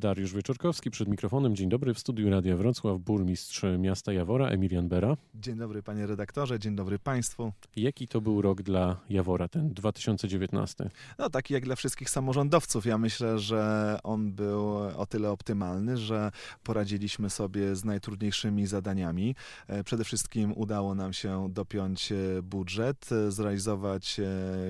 Dariusz Wieczorkowski przed mikrofonem. Dzień dobry w studiu Radia Wrocław, burmistrz miasta Jawora Emilian Bera. Dzień dobry panie redaktorze, dzień dobry państwu. Jaki to był rok dla Jawora, ten 2019? No taki jak dla wszystkich samorządowców. Ja myślę, że on był o tyle optymalny, że poradziliśmy sobie z najtrudniejszymi zadaniami. E, przede wszystkim udało nam się dopiąć e, budżet, e, zrealizować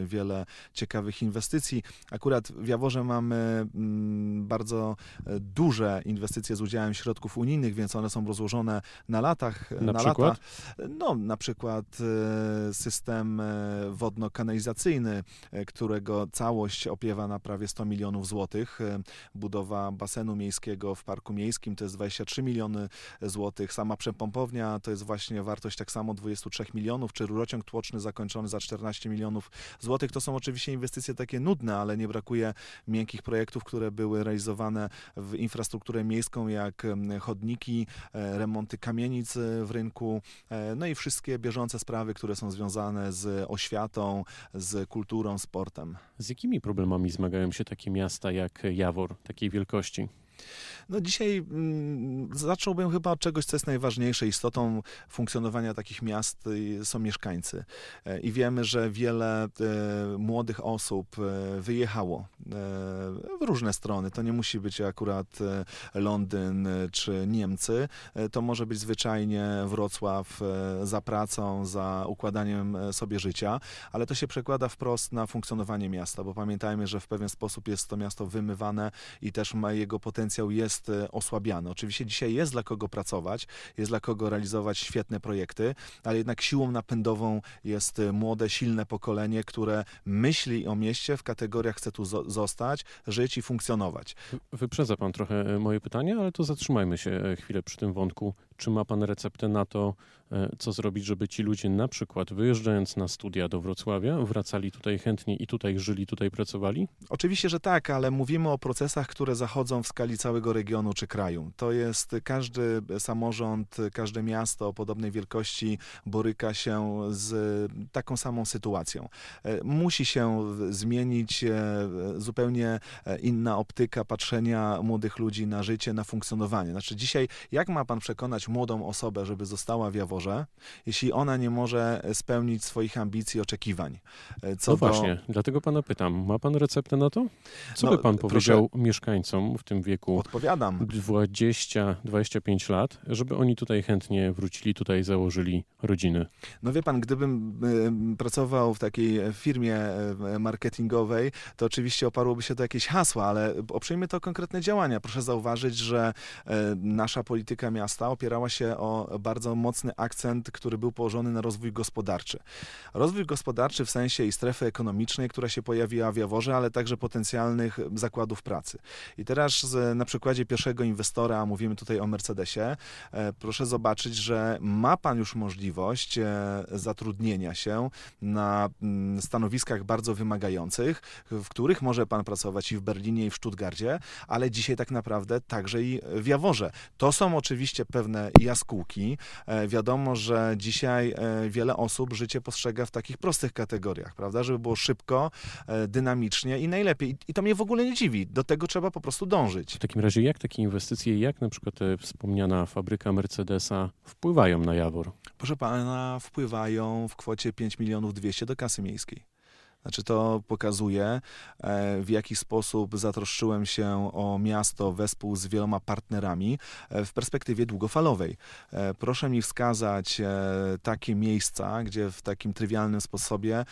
wiele ciekawych inwestycji. Akurat w Jaworze mamy mm, bardzo duże inwestycje z udziałem środków unijnych, więc one są rozłożone na latach. Na, na przykład? Lata. No, na przykład e, system e, wodno-kanalizacyjny, którego całość opiewa na prawie 100 milionów złotych. Budowa basenu miejskiego w Parku Miejskim to jest 23 miliony złotych. Sama przepompownia to jest właśnie wartość tak samo 23 milionów, czy rurociąg tłoczny zakończony za 14 milionów złotych. To są oczywiście inwestycje takie nudne, ale nie brakuje miękkich projektów, które były realizowane w infrastrukturę miejską, jak chodniki, e, remonty kamienic e, w rynku, e, no i wszystkie bieżące sprawy, które są związane z oświatą, z kulturą, sportem. Z jakimi problemami zmagają się takie miasta jak Jawor, takiej wielkości? No dzisiaj mm, zacząłbym chyba od czegoś, co jest najważniejsze. Istotą funkcjonowania takich miast y, są mieszkańcy. E, I wiemy, że wiele e, młodych osób e, wyjechało w różne strony. To nie musi być akurat Londyn czy Niemcy. To może być zwyczajnie Wrocław za pracą, za układaniem sobie życia, ale to się przekłada wprost na funkcjonowanie miasta, bo pamiętajmy, że w pewien sposób jest to miasto wymywane i też ma jego potencjał jest jest e, osłabiany. Oczywiście dzisiaj jest dla kogo pracować, jest dla kogo realizować świetne projekty, ale jednak siłą napędową jest e, młode, silne pokolenie, które myśli o mieście w kategoriach chce tu zostać, żyć i funkcjonować. Wyprzedza pan trochę e, moje pytanie, ale to zatrzymajmy się chwilę przy tym wątku. Czy ma pan receptę na to, co zrobić, żeby ci ludzie na przykład wyjeżdżając na studia do Wrocławia, wracali tutaj chętnie i tutaj żyli, tutaj pracowali? Oczywiście, że tak, ale mówimy o procesach, które zachodzą w skali całego regionu czy kraju. To jest każdy samorząd, każde miasto o podobnej wielkości boryka się z taką samą sytuacją. E, musi się zmienić e, zupełnie e, inna optyka patrzenia młodych ludzi na życie, na funkcjonowanie. Znaczy dzisiaj, jak ma pan przekonać młodą osobę, żeby została w Jaworze, jeśli ona nie może spełnić swoich ambicji i oczekiwań? Co no do... właśnie, dlatego pana pytam. Ma pan receptę na to? Co no, by pan powiedział proszę... mieszkańcom w tym wieku? Odpowiadam odpowiadam. 20-25 lat, żeby oni tutaj chętnie wrócili, tutaj założyli rodziny. No wie pan, gdybym pracował w takiej firmie marketingowej, to oczywiście oparłoby się to jakieś hasła, ale oprzyjmy to konkretne działania. Proszę zauważyć, że y, nasza polityka miasta opierała się o bardzo mocny akcent, który był położony na rozwój gospodarczy. Rozwój gospodarczy w sensie i strefy ekonomicznej, która się pojawiła w Jaworze, ale także potencjalnych zakładów pracy. I teraz na przykładzie pierwszego inwestora, mówimy tutaj o Mercedesie, e, proszę zobaczyć, że ma Pan już możliwość e, zatrudnienia się na mm, stanowiskach bardzo wymagających, w których może Pan pracować i w Berlinie, i w Stuttgarcie, ale dzisiaj tak naprawdę także i w Jaworze. To są oczywiście pewne jaskółki. E, wiadomo, że dzisiaj wiele osób życie postrzega w takich prostych kategoriach, prawda, żeby było szybko, dynamicznie i najlepiej. I to mnie w ogóle nie dziwi. Do tego trzeba po prostu dążyć. W takim razie jak takie inwestycje, jak na przykład wspomniana fabryka Mercedesa wpływają na Jawor? Proszę pana, wpływają w kwocie 5 milionów 200 do kasy miejskiej. Znaczy to pokazuje, e, w jaki sposób zatroszczyłem się o miasto wespół z wieloma partnerami e, w perspektywie długofalowej. E, proszę mi wskazać takie miejsca, gdzie w takim trywialnym sposobie,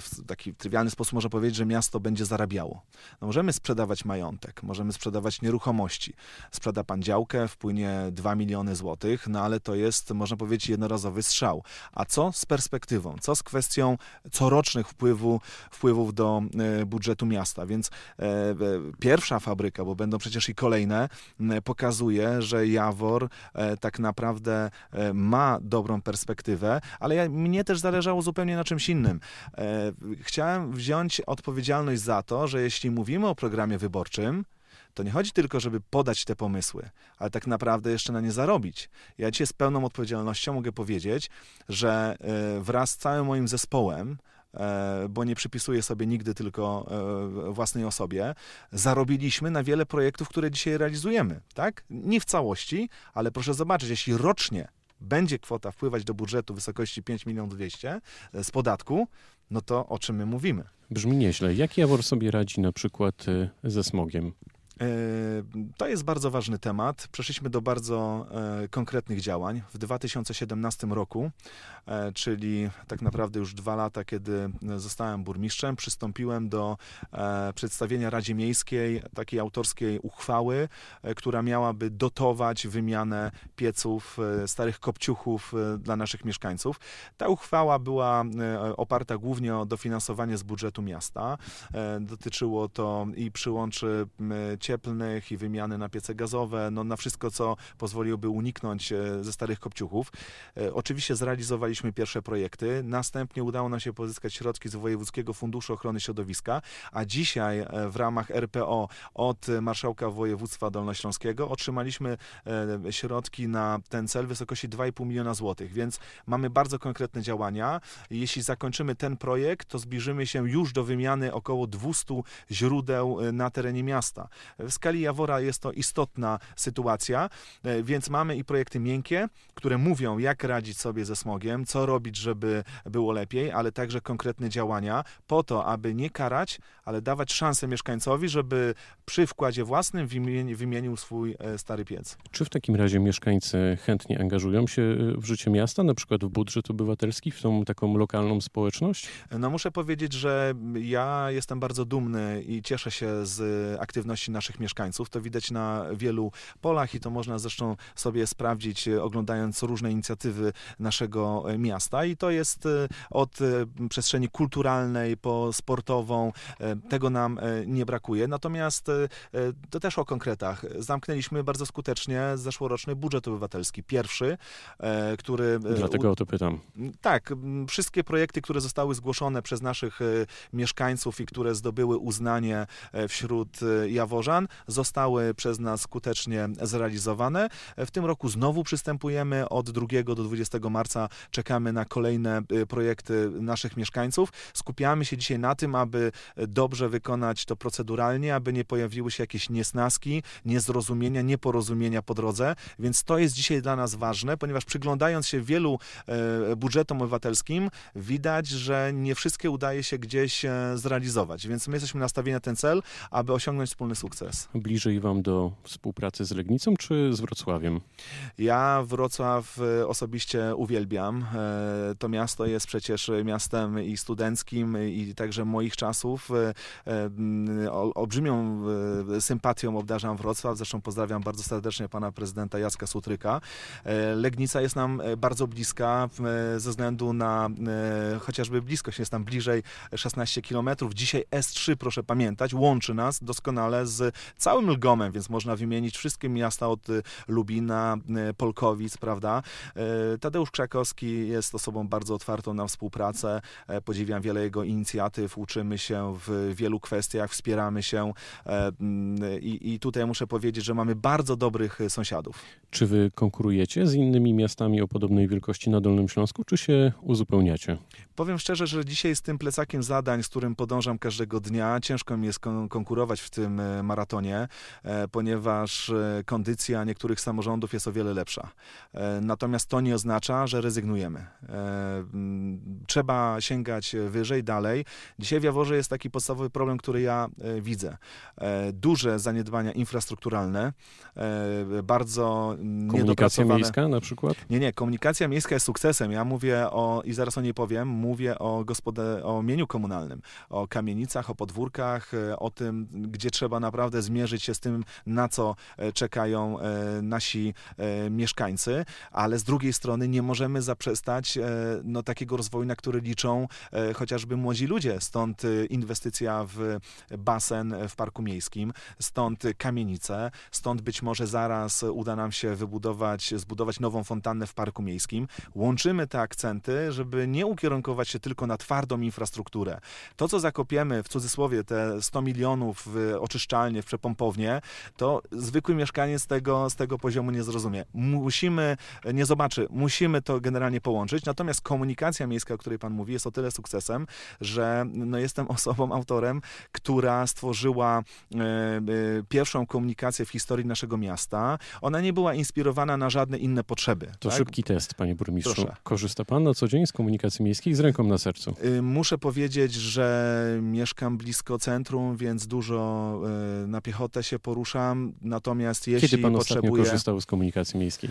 w taki trywialny sposób można powiedzieć, że miasto będzie zarabiało. No możemy sprzedawać majątek, możemy sprzedawać nieruchomości. Sprzeda pan działkę, wpłynie 2 miliony złotych, no ale to jest, można powiedzieć, jednorazowy strzał. A co z perspektywą? Co z kwestią corocznych wpływów wpływu, wpływów do e, budżetu miasta. Więc e, pierwsza fabryka, bo będą przecież i kolejne, pokazuje, że Jawor e, tak naprawdę ma dobrą perspektywę, ale ja, mnie też zależało zupełnie na czymś innym. Chciałem wziąć odpowiedzialność za to, że jeśli mówimy o programie wyborczym, to nie chodzi tylko, żeby podać te pomysły, ale tak naprawdę jeszcze na nie zarobić. Ja dzisiaj z pełną odpowiedzialnością mogę powiedzieć, że wraz z całym moim zespołem bo nie przypisuję sobie nigdy tylko e, własnej osobie, zarobiliśmy na wiele projektów, które dzisiaj realizujemy, tak? Nie w całości, ale proszę zobaczyć, jeśli rocznie będzie kwota wpływać do budżetu w wysokości 5 milionów 200 e, z podatku, no to o czym my mówimy? Brzmi nieźle. Jak Jawor sobie radzi na przykład y, ze smogiem? E, To jest bardzo ważny temat. Przeszliśmy do bardzo e, konkretnych działań. W 2017 roku, e, czyli tak naprawdę już dwa lata, kiedy zostałem burmistrzem, przystąpiłem do przedstawienia Radzie Miejskiej takiej autorskiej uchwały, która miałaby dotować wymianę pieców, starych kopciuchów dla naszych mieszkańców. Ta uchwała była oparta głównie o dofinansowanie z budżetu miasta. Dotyczyło to i przyłączy cieplnych, i wymiany na piece gazowe, no na wszystko, co pozwoliłoby uniknąć e, ze starych kopciuchów. E, Oczywiście zrealizowaliśmy pierwsze projekty, następnie udało nam się pozyskać środki z Wojewódzkiego Funduszu Ochrony Środowiska, a dzisiaj e, w ramach RPO od Marszałka Województwa Dolnośląskiego otrzymaliśmy środki na ten cel w wysokości 2,5 miliona złotych, więc mamy bardzo konkretne działania. Jeśli zakończymy ten projekt, to zbliżymy się już do wymiany około 200 źródeł na terenie miasta. W skali Jawora jest to istotna sytuacja, e, więc mamy i projekty miękkie, które mówią, jak radzić sobie ze smogiem, co robić, żeby było lepiej, ale także konkretne działania po to, aby nie karać, ale dawać szansę mieszkańcowi, żeby przy wkładzie własnym wymieni- wymienił swój e, stary piec. Czy w takim razie mieszkańcy chętnie angażują się y, w życie miasta, na przykład w budżet obywatelski, w tą taką lokalną społeczność? No muszę powiedzieć, że ja jestem bardzo dumny i cieszę się z aktywności naszych mieszkańców. To widać na wielu polach i to można zresztą sobie sprawdzić, e, oglądając różne inicjatywy naszego e, miasta. I to jest e, od przestrzeni kulturalnej po sportową. Tego nam nie brakuje. Natomiast to też o konkretach. Zamknęliśmy bardzo skutecznie zeszłoroczny budżet obywatelski. Pierwszy, który... Dlatego o to pytam. tak, wszystkie projekty, które zostały zgłoszone przez naszych mieszkańców i które zdobyły uznanie wśród e, Jaworzan, zostały przez nas skutecznie zrealizowane. W tym roku znowu przystępujemy od 2 do 20 marca. Czekamy na kolejne e, projekty naszych mieszkańców. Skupiamy się dzisiaj na tym, aby dobrze wykonać to proceduralnie, aby nie pojawiły się jakieś niesnaski, niezrozumienia, nieporozumienia po drodze, więc to jest dzisiaj dla nas ważne, ponieważ przyglądając się wielu e, budżetom obywatelskim, widać, że nie wszystkie udaje się gdzieś e, zrealizować, więc my jesteśmy nastawieni na ten cel, aby osiągnąć wspólny sukces. Bliżej wam do współpracy z Legnicą czy z Wrocławiem? Ja Wrocław e, osobiście uwielbiam. E, To miasto jest przecież miastem i studenckim, i także moich czasów. E, Olbrzymią sympatią obdarzam Wrocław. Zresztą pozdrawiam bardzo serdecznie pana prezydenta Jacka Sutryka. Legnica jest nam bardzo bliska ze względu na chociażby bliskość. Jest nam bliżej 16 kilometrów. Dzisiaj S3, proszę pamiętać, łączy nas doskonale z całym Lgomem, więc można wymienić wszystkie miasta od e, Lubina, e, Polkowic, prawda? E, Tadeusz Krzakowski jest osobą bardzo otwartą na współpracę. E, Podziwiam wiele jego inicjatyw, uczymy się w wielu kwestiach, wspieramy się e, mm, i, i tutaj muszę powiedzieć, że mamy bardzo dobrych sąsiadów. Czy wy konkurujecie z innymi miastami o podobnej wielkości na Dolnym Śląsku, czy się uzupełniacie? Powiem szczerze, że dzisiaj z tym plecakiem zadań, z którym podążam każdego dnia, ciężko mi jest kon- konkurować w tym e, maratonie, e, ponieważ e, kondycja niektórych samorządów jest o wiele lepsza. E, Natomiast to nie oznacza, że rezygnujemy. Trzeba sięgać wyżej, dalej. Dzisiaj w Jaworze jest taki podstawowy problem, który ja widzę. Duże zaniedbania infrastrukturalne, bardzo Komunikacja miejska na przykład? Nie, nie, komunikacja miejska jest sukcesem. Ja mówię o, i zaraz o niej powiem, mówię o, gospode, o mieniu komunalnym, o kamienicach, o podwórkach, o tym, gdzie trzeba naprawdę zmierzyć się z tym, na co e, czekają e, nasi e, mieszkańcy, ale z drugiej strony nie możemy zaprzestać no, takiego rozwoju, na który liczą chociażby młodzi ludzie. Stąd inwestycja w basen w parku miejskim, stąd kamienice, stąd być może zaraz uda nam się wybudować, zbudować nową fontannę w parku miejskim. Łączymy te akcenty, żeby nie ukierunkować się tylko na twardą infrastrukturę. To, co zakopiemy, w cudzysłowie, te 100 milionów w oczyszczalnie, przekątnie, w przepompownię, to zwykły mieszkaniec tego, z tego poziomu nie zrozumie. Musimy, nie zobaczy, musimy to generalnie połączyć, natomiast komunikacja miejska, o której Pan mówi, jest o tyle sukcesem, że no, jestem osobą, autorem, która stworzyła e, e, pierwszą komunikację w historii naszego miasta. Ona nie była inspirowana na żadne inne potrzeby. To tak? szybki test, panie burmistrzu. Proszę. Korzysta pan na co dzień z komunikacji miejskiej z ręką na sercu? Y, Muszę powiedzieć, że mieszkam blisko centrum, więc dużo y, na piechotę się poruszam. Natomiast jeśli Kiedy pan potrzebuję, korzystał z komunikacji miejskiej?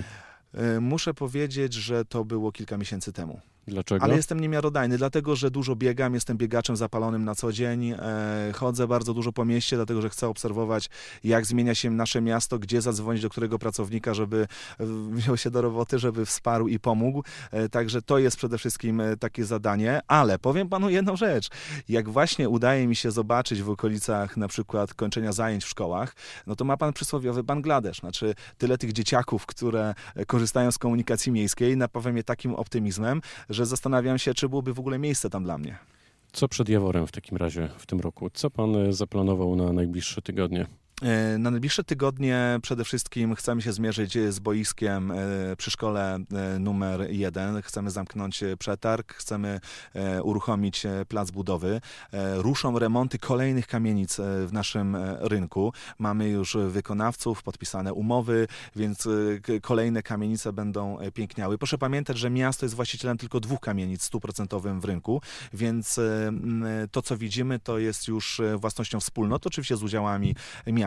y, muszę powiedzieć, że to było kilka miesięcy temu. Dlaczego? Ale jestem niemiarodajny, dlatego że dużo biegam, jestem biegaczem zapalonym na co dzień. E, chodzę bardzo dużo po mieście, dlatego że chcę obserwować, jak zmienia się nasze miasto, gdzie zadzwonić do którego pracownika, żeby e, wziął się do roboty, żeby wsparł i pomógł. E, także to jest przede wszystkim e, takie zadanie. Ale powiem panu jedną rzecz. Jak właśnie udaje mi się zobaczyć w okolicach na przykład kończenia zajęć w szkołach, no to ma pan przysłowiowy Bangladesz. Znaczy tyle tych dzieciaków, które e, korzystają z komunikacji miejskiej, napawa mnie takim optymizmem, że zastanawiam się, czy byłoby w ogóle miejsce tam dla mnie. Co przed Jaworem w takim razie w tym roku? Co pan e, zaplanował na najbliższe tygodnie? E, Na najbliższe tygodnie przede wszystkim chcemy się zmierzyć z boiskiem e, przy szkole e, numer jeden. Chcemy zamknąć przetarg, chcemy uruchomić plac budowy. Ruszą remonty kolejnych kamienic w naszym rynku. Mamy już wykonawców, podpisane umowy, więc kolejne kamienice będą piękniały. Proszę pamiętać, że miasto jest właścicielem tylko dwóch kamienic stuprocentowym w rynku, więc to, co widzimy, to jest już własnością wspólnot, oczywiście z udziałami miasta,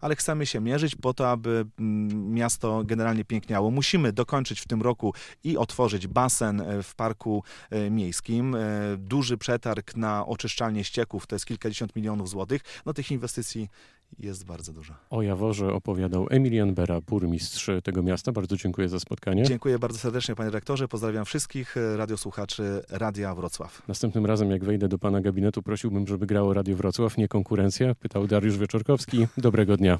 ale chcemy się mierzyć po to, aby mm, miasto generalnie piękniało. Musimy dokończyć w tym roku i otworzyć basen e, w parku e, miejskim. E, Duży przetarg na oczyszczalnię ścieków to jest kilkadziesiąt milionów złotych. No tych inwestycji jest bardzo dużo. O Jaworze opowiadał Emilian Bera, burmistrz tego miasta. Bardzo dziękuję za spotkanie. Dziękuję bardzo serdecznie panie rektorze. Pozdrawiam wszystkich e, radiosłuchaczy Radia Wrocław. Następnym razem, jak wejdę do pana gabinetu, prosiłbym, żeby grało Radio Wrocław, nie konkurencja. Pytał Dariusz Wieczorkowski. Dobrego dnia.